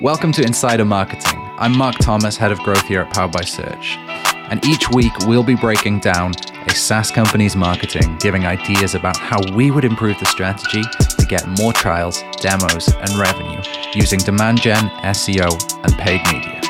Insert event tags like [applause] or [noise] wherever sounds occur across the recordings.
Welcome to Insider Marketing. I'm Marc Thomas, head of growth here at Powered by Search. And each week we'll be breaking down a SaaS company's marketing, giving ideas about how we would improve the strategy to get more trials, demos, and revenue using demand gen, SEO, and paid media.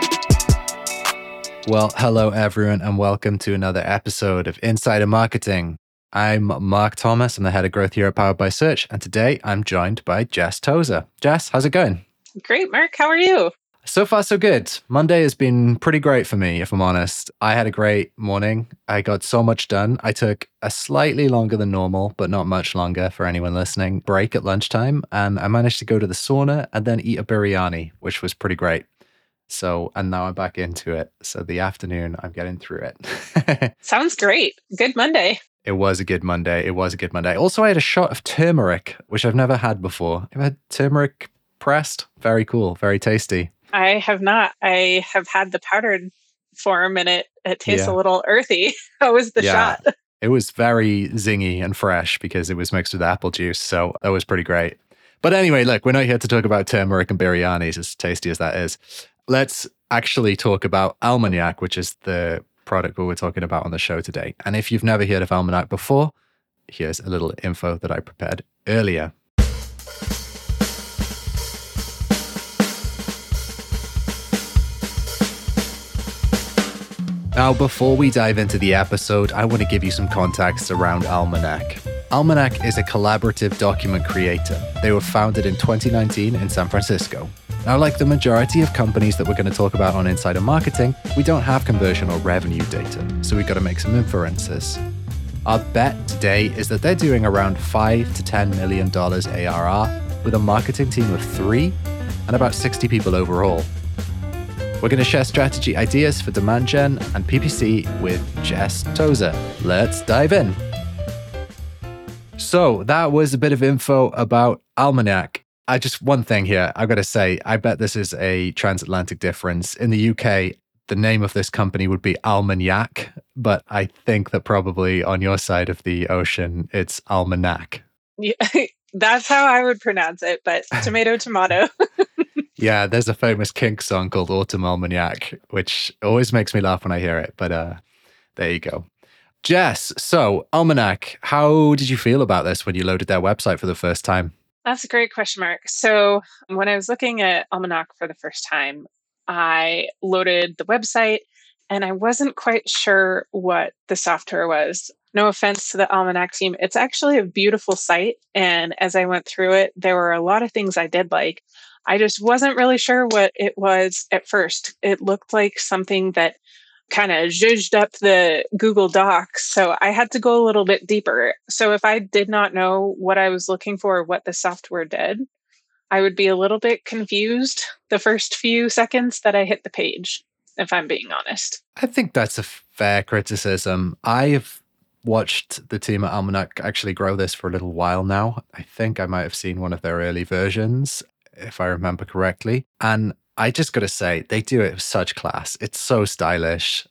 Well, hello everyone, and welcome to another episode of Insider Marketing. I'm Marc Thomas. I'm the head of growth here at Powered by Search, and today I'm joined by Jess Tozer. Jess, how's it going? Great, Marc. How are you? So far, so good. Monday has been pretty great for me, if I'm honest. I had a great morning. I got so much done. I took a slightly longer than normal, but not much longer for anyone listening, break at lunchtime. And I managed to go to the sauna and then eat a biryani, which was pretty great. So, and now I'm back into it. So, the afternoon, I'm getting through it. [laughs] Sounds great. Good Monday. It was a good Monday. It was a good Monday. Also, I had a shot of turmeric, which I've never had before. I've had turmeric pressed. Very cool. Very tasty. I have not. I have had the powdered form and it, it tastes yeah. a little earthy. [laughs] How was the yeah. shot? [laughs] It was very zingy and fresh because it was mixed with apple juice. So that was pretty great. But anyway, look, we're not here to talk about turmeric and biryanis, as tasty as that is. Let's actually talk about Almanac, which is the product we we're talking about on the show today. And if you've never heard of Almanac before, here's a little info that I prepared earlier. Now, before we dive into the episode, I want to give you some context around Almanac. Almanac is a collaborative document creator. They were founded in 2019 in San Francisco. Now, like the majority of companies that we're going to talk about on Insider Marketing, we don't have conversion or revenue data, so we've got to make some inferences. Our bet today is that they're doing around 5 to 10 million dollars ARR with a marketing team of 3 and about 60 people overall. We're going to share strategy ideas for demand gen and PPC with Jess Tozer. Let's dive in. So, that was a bit of info about Almanac. I just one thing here, I've got to say, I bet this is a transatlantic difference. In the UK, the name of this company would be Almanac, but I think that probably on your side of the ocean, it's Almanac. Yeah, [laughs] that's how I would pronounce it, but [laughs] tomato, tomato. [laughs] Yeah, there's a famous Kink song called Autumn Almanac, which always makes me laugh when I hear it. But uh, there you go. Jess, so Almanac, how did you feel about this when you loaded their website for the first time? That's a great question, Mark. So when I was looking at Almanac for the first time, I loaded the website and I wasn't quite sure what the software was. No offense to the Almanac team. It's actually a beautiful site. And as I went through it, there were a lot of things I did like. I just wasn't really sure what it was at first. It looked like something that kind of zhuzhed up the Google Docs. So I had to go a little bit deeper. So if I did not know what I was looking for, what the software did, I would be a little bit confused the first few seconds that I hit the page, if I'm being honest. I think that's a fair criticism. I've watched the team at Almanac actually grow this for a little while now. I think I might have seen one of their early versions if I remember correctly. And I just got to say, they do it with such class. It's so stylish.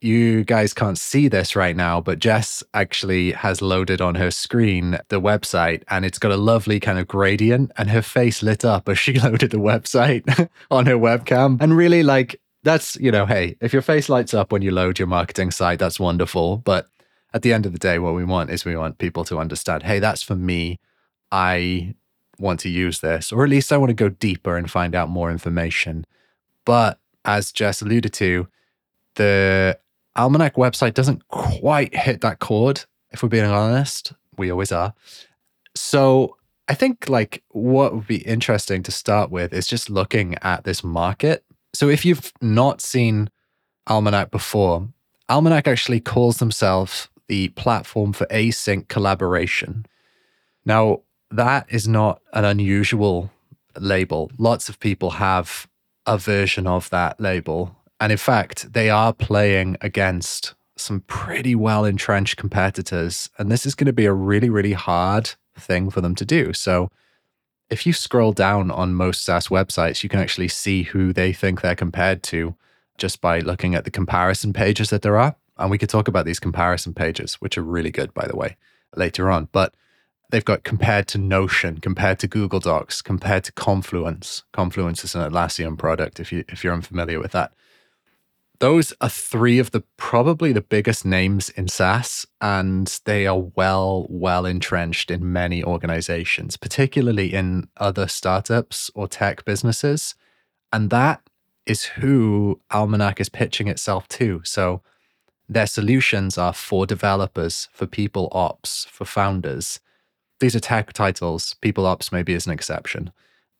You guys can't see this right now, but Jess actually has loaded on her screen the website and it's got a lovely kind of gradient and her face lit up as she [laughs] loaded the website [laughs] on her webcam. And really, like, that's, you know, hey, if your face lights up when you load your marketing site, that's wonderful. But at the end of the day, what we want is we want people to understand, hey, that's for me. I want to use this, or at least I want to go deeper and find out more information. But as Jess alluded to, the Almanac website doesn't quite hit that chord, if we're being honest. We always are. So I think like what would be interesting to start with is just looking at this market. So if you've not seen Almanac before, Almanac actually calls themselves the platform for async collaboration. Now, that is not an unusual label. Lots of people have a version of that label. And in fact, they are playing against some pretty well entrenched competitors. And this is going to be a really, really hard thing for them to do. So if you scroll down on most SaaS websites, you can actually see who they think they're compared to just by looking at the comparison pages that there are. And we could talk about these comparison pages, which are really good, by the way, later on. But They've got compared to Notion, compared to Google Docs, compared to Confluence. Confluence is an Atlassian product if you if you're unfamiliar with that. Those are three of the probably the biggest names in SaaS, and they are well, well entrenched in many organizations, particularly in other startups or tech businesses. And that is who Almanac is pitching itself to. So their solutions are for developers, for people ops, for founders. These are tech titles. People ops maybe is an exception.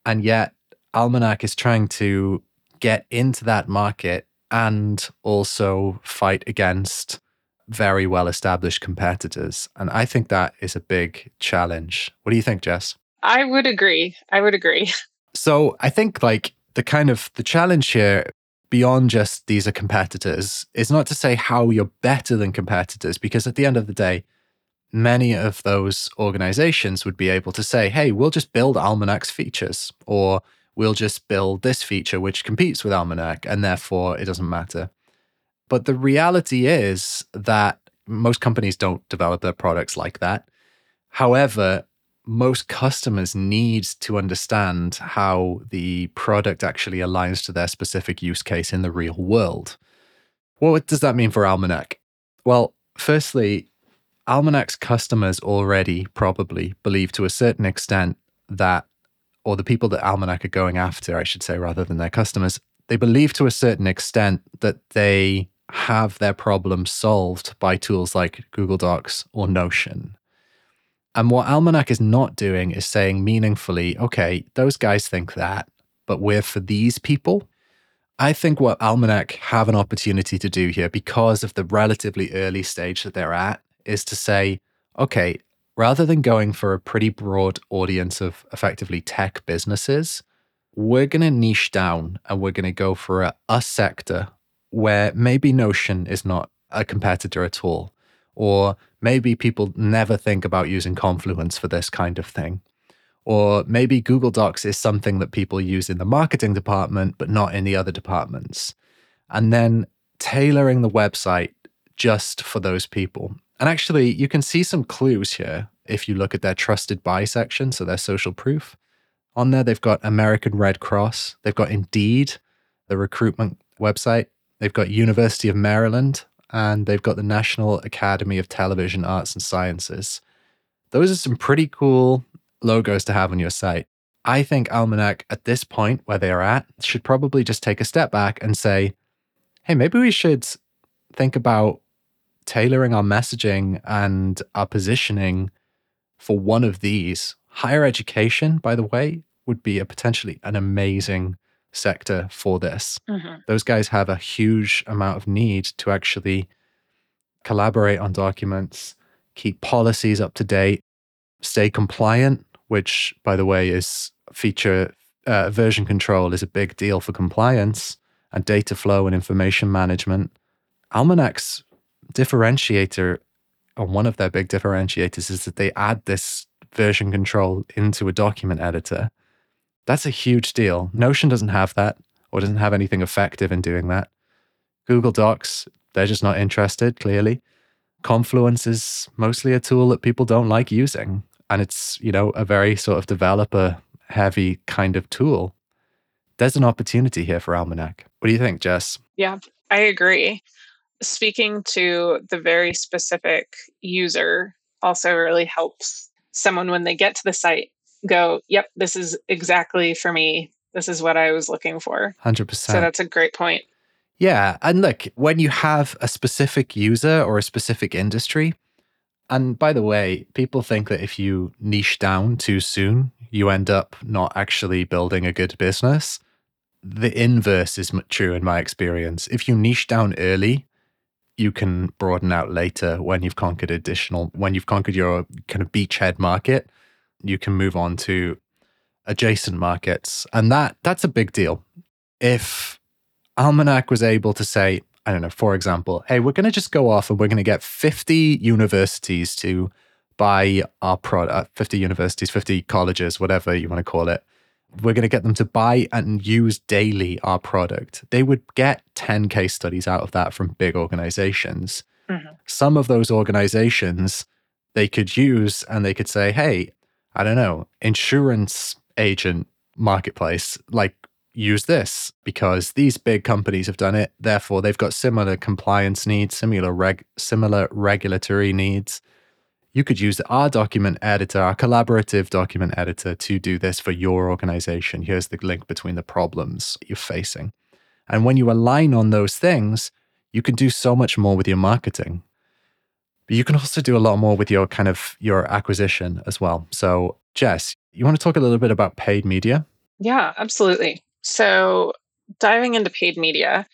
And yet, Almanac is trying to get into that market and also fight against very well established competitors. And I think that is a big challenge. What do you think, Jess? I would agree. I would agree. [laughs] So I think like the kind of the challenge here beyond just these are competitors is not to say how you're better than competitors, because at the end of the day, many of those organizations would be able to say, hey, we'll just build Almanac's features, or we'll just build this feature which competes with Almanac, and therefore it doesn't matter. But the reality is that most companies don't develop their products like that. However, most customers need to understand how the product actually aligns to their specific use case in the real world. What does that mean for Almanac? Well, firstly, Almanac's customers already probably believe to a certain extent that or the people that Almanac are going after, I should say, rather than their customers, they believe to a certain extent that they have their problems solved by tools like Google Docs or Notion. And what Almanac is not doing is saying meaningfully, okay, those guys think that, but we're for these people. I think what Almanac have an opportunity to do here because of the relatively early stage that they're at is to say, okay, rather than going for a pretty broad audience of effectively tech businesses, we're going to niche down and we're going to go for a, a sector where maybe Notion is not a competitor at all. Or maybe people never think about using Confluence for this kind of thing. Or maybe Google Docs is something that people use in the marketing department, but not in the other departments. And then tailoring the website just for those people. And actually, you can see some clues here if you look at their trusted by section, so their social proof. On there, they've got American Red Cross, they've got Indeed, the recruitment website, they've got University of Maryland, and they've got the National Academy of Television Arts and Sciences. Those are some pretty cool logos to have on your site. I think Almanac, at this point where they are at, should probably just take a step back and say, hey, maybe we should think about tailoring our messaging and our positioning for one of these. Higher education, by the way, would be a potentially an amazing sector for this. Mm-hmm. Those guys have a huge amount of need to actually collaborate on documents, keep policies up to date, stay compliant, which, by the way, is feature uh, version control is a big deal for compliance and data flow and information management. Almanac's differentiator, or one of their big differentiators, is that they add this version control into a document editor. That's a huge deal. Notion doesn't have that or doesn't have anything effective in doing that. Google Docs, they're just not interested, clearly. Confluence is mostly a tool that people don't like using. And it's, you know, a very sort of developer heavy kind of tool. There's an opportunity here for Almanac. What do you think, Jess? Yeah, I agree speaking to the very specific user also really helps someone when they get to the site go, yep, this is exactly for me. This is what I was looking for. 100%. So that's a great point. Yeah. And look, when you have a specific user or a specific industry, and by the way, people think that if you niche down too soon, you end up not actually building a good business. The inverse is true in my experience. If you niche down early, you can broaden out later when you've conquered additional, when you've conquered your kind of beachhead market, you can move on to adjacent markets. And that that's a big deal. If Almanac was able to say, I don't know, for example, hey, we're going to just go off and we're going to get 50 universities to buy our product, 50 universities, 50 colleges, whatever you want to call it, we're going to get them to buy and use daily our product. They would get 10 case studies out of that from big organizations. Mm-hmm. Some of those organizations, they could use and they could say, hey, I don't know, insurance agent marketplace, like use this because these big companies have done it. Therefore, they've got similar compliance needs, similar reg- similar regulatory needs. You could use our document editor, our collaborative document editor, to do this for your organization. Here's the link between the problems you're facing. And when you align on those things, you can do so much more with your marketing. But you can also do a lot more with your kind of your acquisition as well. So, Jess, you want to talk a little bit about paid media? Yeah, absolutely. So, diving into paid media,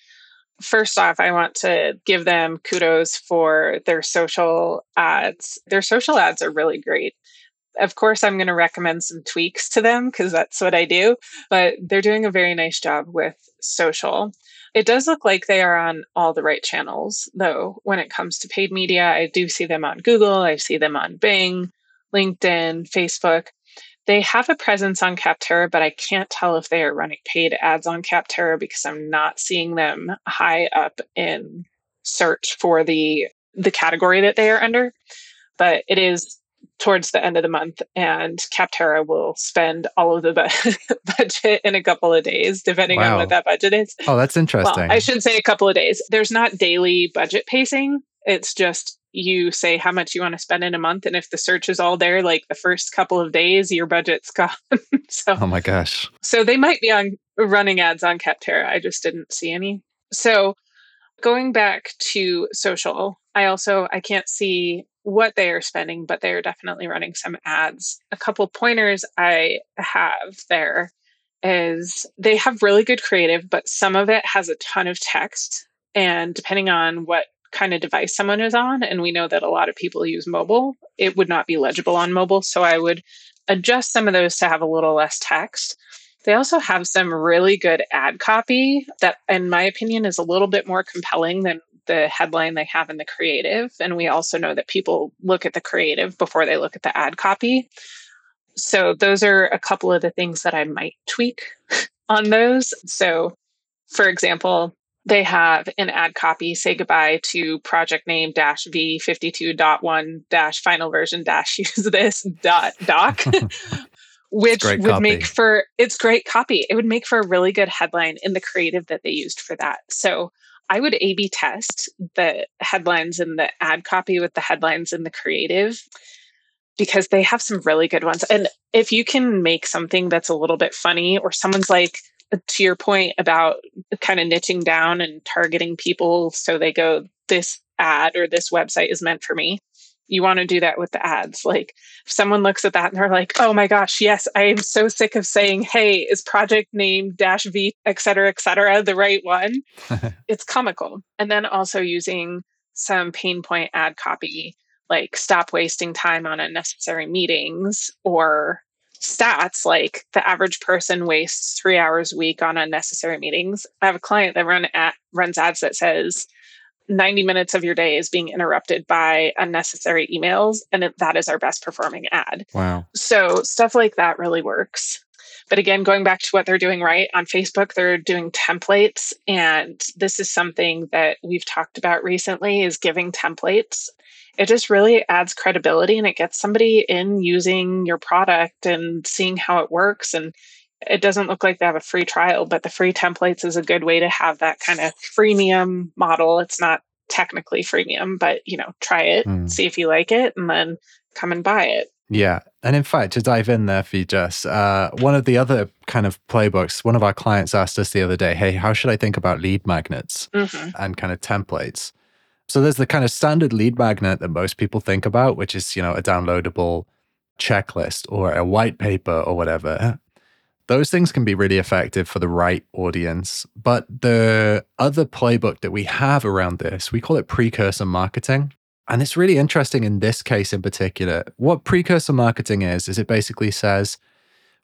first off, I want to give them kudos for their social ads. Their social ads are really great. Of course, I'm going to recommend some tweaks to them because that's what I do, but they're doing a very nice job with social. It does look like they are on all the right channels, though, when it comes to paid media. I do see them on Google, I see them on Bing, LinkedIn, Facebook. They have a presence on Capterra, but I can't tell if they are running paid ads on Capterra because I'm not seeing them high up in search for the the category that they are under. But it is towards the end of the month, and Capterra will spend all of the bu- [laughs] budget in a couple of days, depending wow. on what that budget is. Oh, that's interesting. Well, I should say a couple of days. There's not daily budget pacing. It's just you say how much you want to spend in a month, and if the search is all there, like the first couple of days, your budget's [laughs] gone. so, oh my gosh. So they might be on running ads on Capterra. I just didn't see any. So going back to social, I also I can't see what they are spending, but they are definitely running some ads. A couple pointers I have there is they have really good creative, but some of it has a ton of text. And depending on what kind of device someone is on, and we know that a lot of people use mobile, it would not be legible on mobile. So I would adjust some of those to have a little less text. They also have some really good ad copy that, in my opinion, is a little bit more compelling than the headline they have in the creative. And we also know that people look at the creative before they look at the ad copy. So those are a couple of the things that I might tweak [laughs] on those. So, for example, they have an ad copy say goodbye to project name dash v 52.1 dash final version dash [laughs] use this dot doc [laughs] [laughs] which would copy. make for it's great copy it would make for a really good headline in the creative that they used for that so I would A B test the headlines and the ad copy with the headlines and the creative because they have some really good ones. And if you can make something that's a little bit funny, or someone's like, to your point about kind of niching down and targeting people so they go, this ad or this website is meant for me you want to do that with the ads. Like if someone looks at that and they're like, oh my gosh, yes, I am so sick of saying, hey, is project name dash V, et cetera, et cetera, the right one? [laughs] it's comical. And then also using some pain point ad copy, like stop wasting time on unnecessary meetings or stats like the average person wastes three hours a week on unnecessary meetings. I have a client that run at, runs ads that says 90 minutes of your day is being interrupted by unnecessary emails and it, that is our best performing ad. Wow. So stuff like that really works. But again going back to what they're doing right on facebook they're doing templates and this is something that we've talked about recently is giving templates it just really adds credibility and it gets somebody in using your product and seeing how it works and it doesn't look like they have a free trial, but the free templates is a good way to have that kind of freemium model. It's not technically freemium, but you know, try it, mm. see if you like it, and then come and buy it. Yeah. And in fact, to dive in there for you, Jess, uh, one of the other kind of playbooks, one of our clients asked us the other day, hey, how should I think about lead magnets mm-hmm. and kind of templates? So there's the kind of standard lead magnet that most people think about, which is, you know, a downloadable checklist or a white paper or whatever those things can be really effective for the right audience. But the other playbook that we have around this, we call it precursor marketing. And it's really interesting in this case in particular. What precursor marketing is, is it basically says,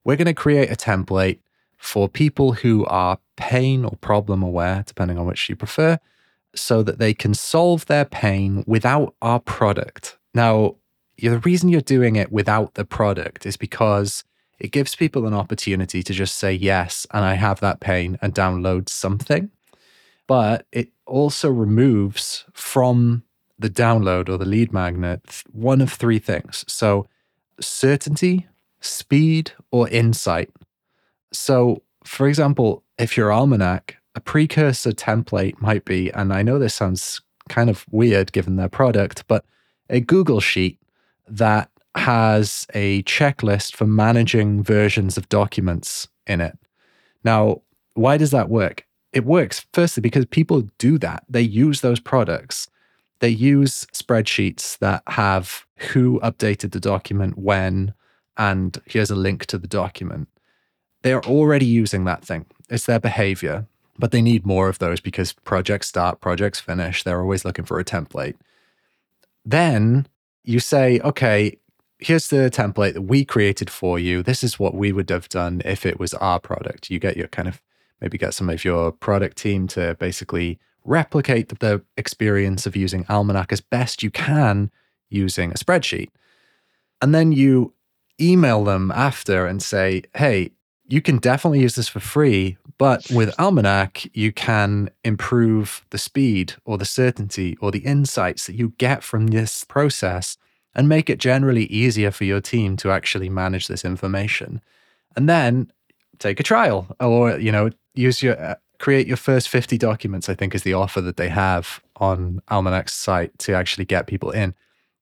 we're going to create a template for people who are pain or problem aware, depending on which you prefer, so that they can solve their pain without our product. Now, the reason you're doing it without the product is because it gives people an opportunity to just say yes, and I have that pain and download something. But it also removes from the download or the lead magnet one of three things. So, certainty, speed, or insight. So, for example, if your almanac, a precursor template might be, and I know this sounds kind of weird given their product, but a Google Sheet that has a checklist for managing versions of documents in it. Now, why does that work? It works firstly because people do that. They use those products. They use spreadsheets that have who updated the document when, and here's a link to the document. They're already using that thing. It's their behavior, but they need more of those because projects start, projects finish. They're always looking for a template. Then you say, okay, here's the template that we created for you. This is what we would have done if it was our product. You get your kind of maybe get some of your product team to basically replicate the experience of using Almanac as best you can using a spreadsheet. And then you email them after and say, hey, you can definitely use this for free, but with Almanac, you can improve the speed or the certainty or the insights that you get from this process and make it generally easier for your team to actually manage this information. And then take a trial or, you know, use your, uh, create your first 50 documents, I think is the offer that they have on Almanac's site to actually get people in.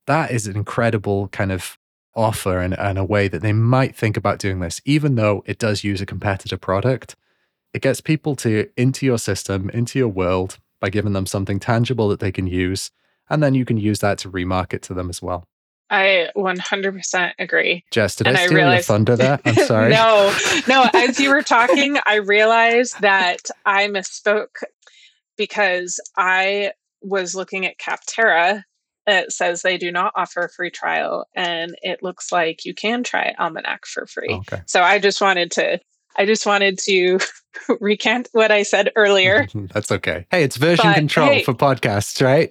That is an incredible kind of offer and, and a way that they might think about doing this, even though it does use a competitor product. It gets people to into your system, into your world by giving them something tangible that they can use. And then you can use that to remarket to them as well. I 100% agree. Jess, did and I steal I realized, your thunder there? [laughs] I'm sorry. no, no. As you were talking, I realized that I misspoke because I was looking at Capterra. It says they do not offer a free trial, and it looks like you can try Almanac for free. Okay. So I just wanted to I just wanted to [laughs] recant what I said earlier. [laughs] That's okay. Hey, it's version but, control hey, for podcasts, right?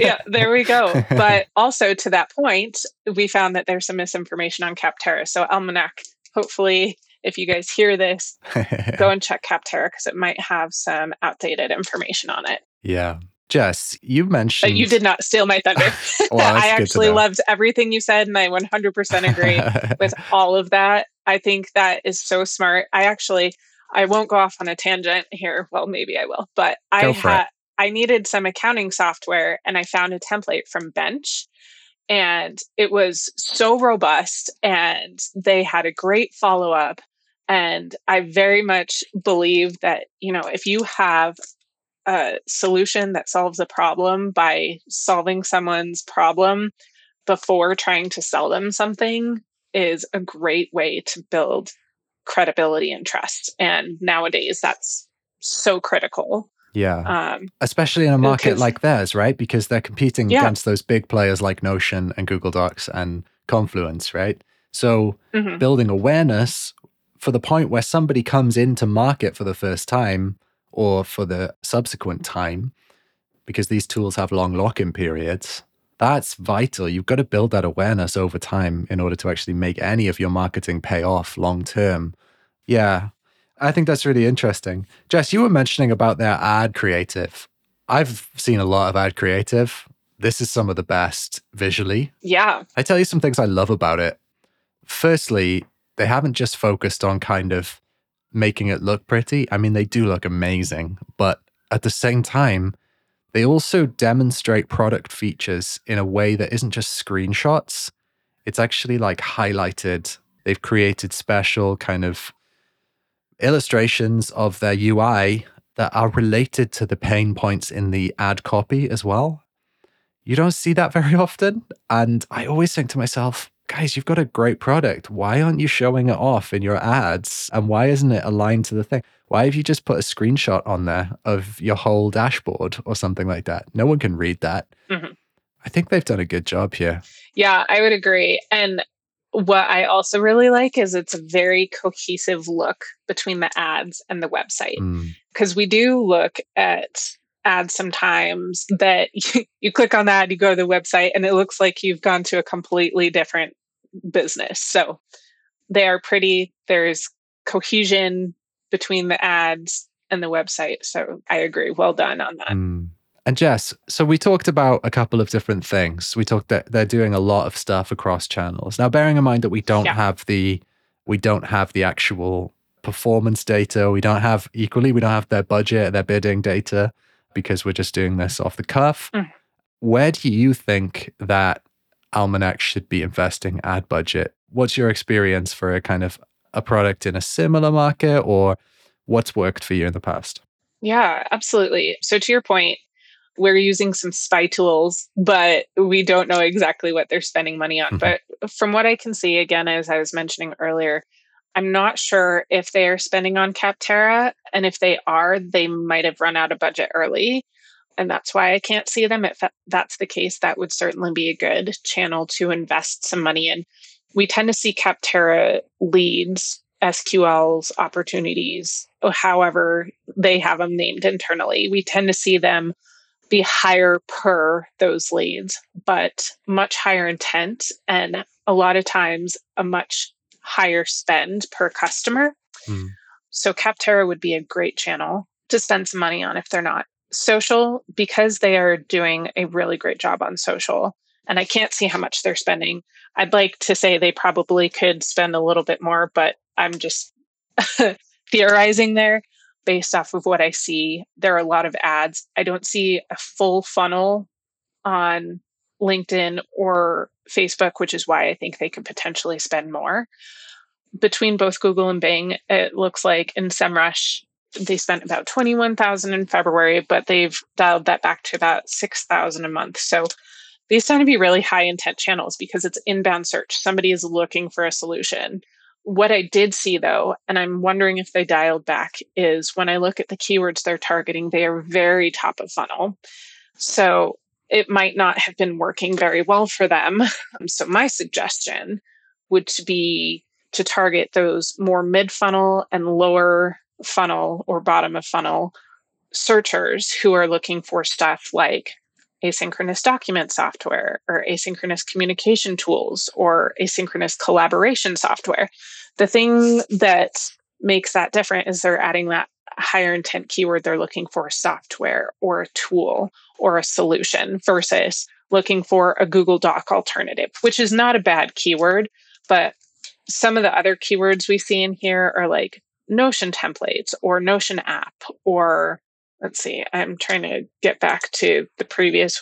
[laughs] yeah, there we go. But also to that point, we found that there's some misinformation on Capterra. So Almanac, hopefully, if you guys hear this, go and check Capterra because it might have some outdated information on it. Yeah. Jess, you uh, mentioned. But you did not steal my thunder. [laughs] well, [laughs] I actually loved everything you said, and I 100% agree [laughs] with all of that. I think that is so smart. I actually, I won't go off on a tangent here. Well, maybe I will, but I had, I needed some accounting software, and I found a template from Bench, and it was so robust, and they had a great follow up. And I very much believe that, you know, if you have a solution that solves a problem by solving someone's problem before trying to sell them something is a great way to build credibility and trust. And nowadays, that's so critical. Yeah. Um, Especially in a market like theirs, right? Because they're competing yeah. against those big players like Notion and Google Docs and Confluence, right? So mm-hmm. building awareness for the point where somebody comes into market for the first time or for the subsequent time, because these tools have long lock in periods, that's vital. You've got to build that awareness over time in order to actually make any of your marketing pay off long term. Yeah, I think that's really interesting. Jess, you were mentioning about their ad creative. I've seen a lot of ad creative. This is some of the best visually. Yeah. I tell you some things I love about it. Firstly, they haven't just focused on kind of making it look pretty. I mean, they do look amazing, but at the same time, they also demonstrate product features in a way that isn't just screenshots. It's actually like highlighted. They've created special kind of illustrations of their UI that are related to the pain points in the ad copy as well. You don't see that very [laughs] often. And I always think to myself, guys, you've got a great product. Why aren't you showing it off in your ads? And why isn't it aligned to the thing? Why have you just put a screenshot on there of your whole dashboard or something like that? No one can read that. Mm-hmm. I think they've done a good job here. Yeah, I would agree. And what I also really like is it's a very cohesive look between the ads and the website. Because mm. we do look at ads sometimes that [laughs] you, you click on that, you go to the website, and it looks like you've gone to a completely different business. So they are pretty, there's cohesion between the ads and the website. So I agree. Well done on that. Mm. And Jess, so we talked about a couple of different things. We talked that they're doing a lot of stuff across channels. Now, bearing in mind that we don't yeah. have the we don't have the actual performance data, we don't have equally, we don't have their budget, their bidding data because we're just doing this off the cuff. Mm. Where do you think that Almanac should be investing ad budget? What's your experience for a kind of a product in a similar market or what's worked for you in the past? Yeah, absolutely. So to your point, we're using some spy tools, but we don't know exactly what they're spending money on. Mm-hmm. But from what I can see, again, as I was mentioning earlier, I'm not sure if they are spending on Capterra. And if they are, they might have run out of budget early. And that's why I can't see them. If that's the case, that would certainly be a good channel to invest some money in. We tend to see Capterra leads, SQLs, opportunities, however they have them named internally. We tend to see them be higher per those leads, but much higher intent and a lot of times a much higher spend per customer. Mm. So Capterra would be a great channel to spend some money on if they're not. Social, because they are doing a really great job on social, and I can't see how much they're spending. I'd like to say they probably could spend a little bit more, but I'm just [laughs] theorizing there based off of what I see. There are a lot of ads. I don't see a full funnel on LinkedIn or Facebook, which is why I think they could potentially spend more. Between both Google and Bing, it looks like in SEMrush, they spent about 21,000 in February, but they've dialed that back to about 6,000 a month. So these tend to be really high intent channels because it's inbound search. Somebody is looking for a solution. What I did see though, and I'm wondering if they dialed back, is when I look at the keywords they're targeting, they are very top of funnel. So it might not have been working very well for them. [laughs] So my suggestion would be to target those more mid funnel and lower funnel or bottom of funnel searchers who are looking for stuff like asynchronous document software or asynchronous communication tools or asynchronous collaboration software. The thing that makes that different is they're adding that higher intent keyword they're looking for software or a tool or a solution versus looking for a Google Doc alternative, which is not a bad keyword, but some of the other keywords we see in here are like Notion templates or Notion app or let's see, I'm trying to get back to the previous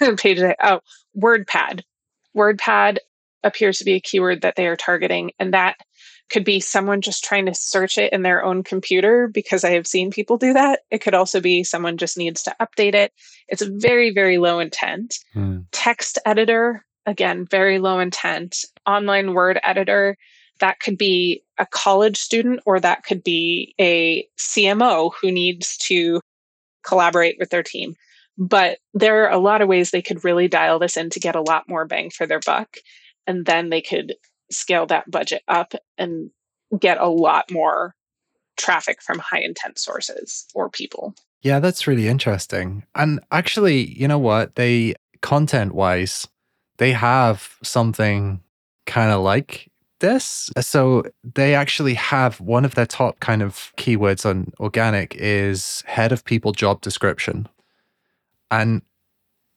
[laughs] page. Oh, WordPad. WordPad appears to be a keyword that they are targeting, and that could be someone just trying to search it in their own computer because I have seen people do that. It could also be someone just needs to update it. It's very, very low intent. Hmm. Text editor, again, very low intent. Online word editor, that could be a college student or that could be a CMO who needs to collaborate with their team. But there are a lot of ways they could really dial this in to get a lot more bang for their buck. And then they could scale that budget up and get a lot more traffic from high intent sources or people. Yeah, that's really interesting. And actually, you know what? They content wise, they have something kind of like this. So they actually have one of their top kind of keywords on organic is head of people job description. And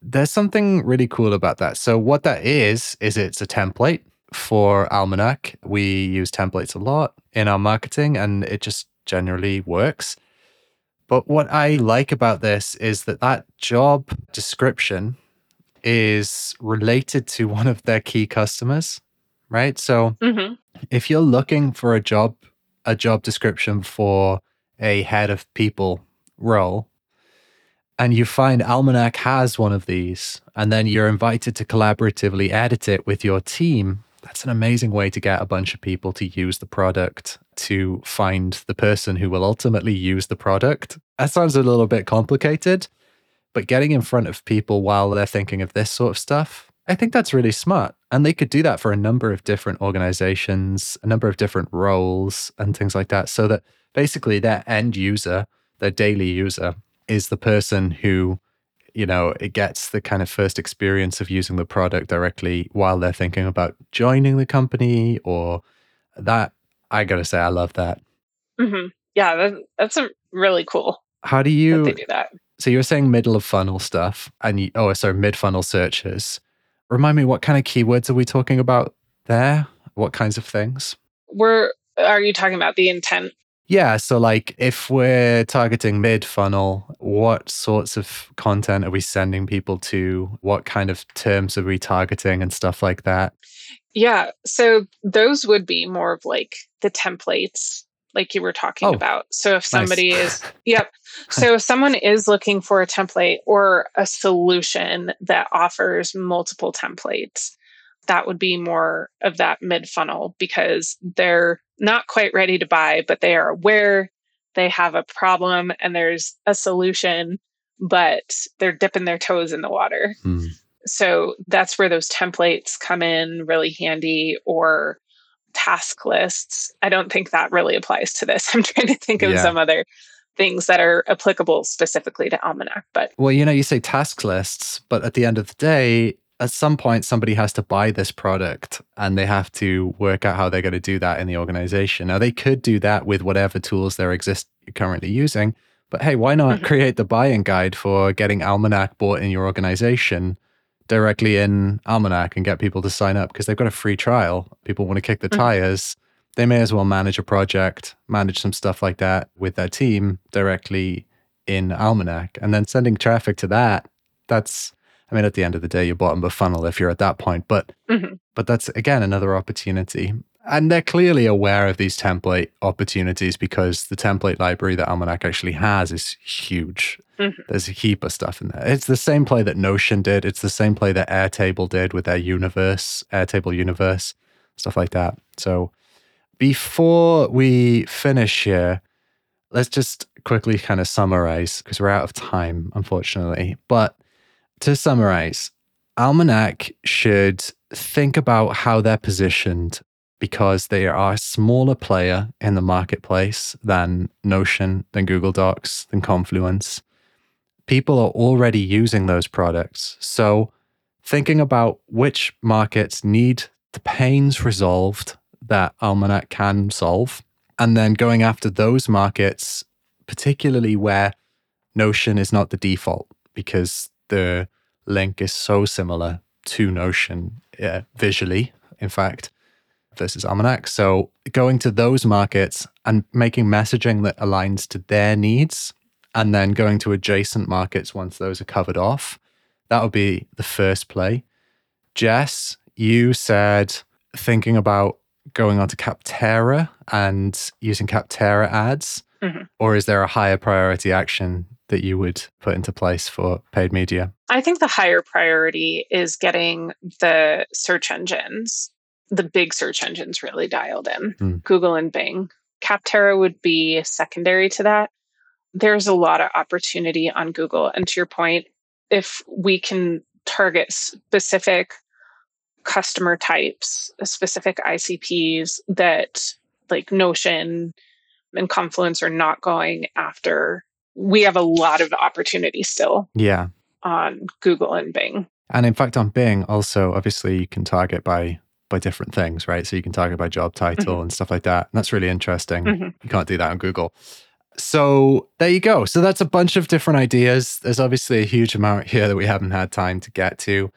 there's something really cool about that. So what that is is it's a template for Almanac. We use templates a lot in our marketing and it just generally works. But what I like about this is that that job description is related to one of their key customers right? So mm-hmm. if you're looking for a job, a job description for a head of people role, and you find Almanac has one of these, and then you're invited to collaboratively edit it with your team, that's an amazing way to get a bunch of people to use the product to find the person who will ultimately use the product. That sounds a little bit complicated, but getting in front of people while they're thinking of this sort of stuff I think that's really smart. And they could do that for a number of different organizations, a number of different roles, and things like that. So that basically their end user, their daily user, is the person who, you know, it gets the kind of first experience of using the product directly while they're thinking about joining the company or that. I gotta say, I love that. Mm-hmm. Yeah, that, that's a really cool. How do you do that? So you were saying middle of funnel stuff and you, oh, sorry, mid funnel searches. Remind me, what kind of keywords are we talking about there? What kinds of things? We're, are you talking about the intent? Yeah. So, like, if we're targeting mid funnel, what sorts of content are we sending people to? What kind of terms are we targeting and stuff like that? Yeah. So, those would be more of like the templates like you were talking oh, about. So if somebody nice. is, [laughs] yep. So if someone is looking for a template or a solution that offers multiple templates, that would be more of that mid funnel because they're not quite ready to buy, but they are aware they have a problem and there's a solution, but they're dipping their toes in the water. Hmm. So that's where those templates come in really handy or task lists. I don't think that really applies to this. [laughs] I'm trying to think of yeah. some other things that are applicable specifically to Almanac. But well, you know, you say task lists, but at the end of the day, at some point, somebody has to buy this product and they have to work out how they're going to do that in the organization. Now, they could do that with whatever tools they're exist currently using. But hey, why not mm-hmm. create the buying guide for getting Almanac bought in your organization directly in Almanac and get people to sign up because they've got a free trial. People want to kick the mm-hmm. tires. They may as well manage a project, manage some stuff like that with their team directly in Almanac and then sending traffic to that. That's, I mean, at the end of the day, you're bottom of funnel if you're at that point. But, mm-hmm. but that's again another opportunity and they're clearly aware of these template opportunities because the template library that Almanac actually has is huge. Mm-hmm. There's a heap of stuff in there. It's the same play that Notion did. It's the same play that Airtable did with their universe, Airtable universe, stuff like that. So before we finish here, let's just quickly kind of summarize because we're out of time, unfortunately. But to summarize, Almanac should think about how they're positioned because they are a smaller player in the marketplace than Notion, than Google Docs, than Confluence. People are already using those products. So, thinking about which markets need the pains resolved that Almanac can solve, and then going after those markets, particularly where Notion is not the default because the link is so similar to Notion uh, visually, in fact versus Almanac. So going to those markets and making messaging that aligns to their needs and then going to adjacent markets once those are covered off. That would be the first play. Jess, you said thinking about going on to Capterra and using Capterra ads, mm-hmm. or is there a higher priority action that you would put into place for paid media? I think the higher priority is getting the search engines the big search engines really dialed in mm. Google and Bing. Capterra would be secondary to that. There's a lot of opportunity on Google. And to your point, if we can target specific customer types, specific ICPs that like Notion and Confluence are not going after, we have a lot of opportunity still. Yeah. On Google and Bing. And in fact, on Bing, also, obviously, you can target by by different things, right? So you can target by job title mm-hmm. and stuff like that. And that's really interesting. Mm-hmm. You can't do that on Google. So there you go. So that's a bunch of different ideas. There's obviously a huge amount here that we haven't had time to get to.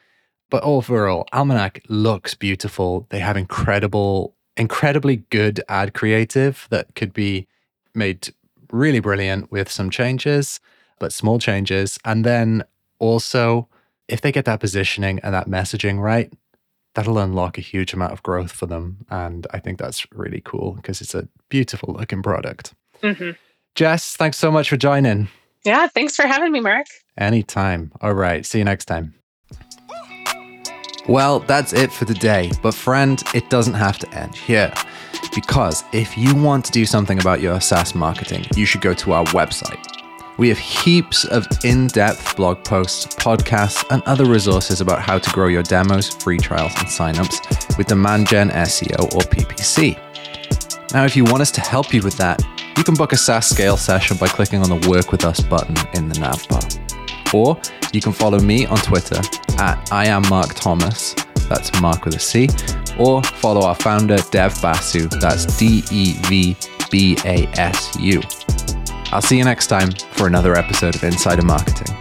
But overall, Almanac looks beautiful. They have incredible, incredibly good ad creative that could be made really brilliant with some changes, but small changes. And then also, if they get that positioning and that messaging right, that'll unlock a huge amount of growth for them. And I think that's really cool because it's a beautiful looking product. Mm-hmm. Jess, thanks so much for joining. Yeah, thanks for having me, Marc. Anytime. All right. See you next time. Well, that's it for today. But, friend, it doesn't have to end here. Because if you want to do something about your SaaS marketing, you should go to our website we have heaps of in depth blog posts, podcasts, and other resources about how to grow your demos, free trials, and signups with Demand Gen SEO or PPC. Now, if you want us to help you with that, you can book a SaaS scale session by clicking on the Work with Us button in the nav bar. Or you can follow me on Twitter at I am Marc Thomas, that's Marc with a C, or follow our founder Dev Basu, that's D E V B A S U. I'll see you next time for another episode of Insider Marketing.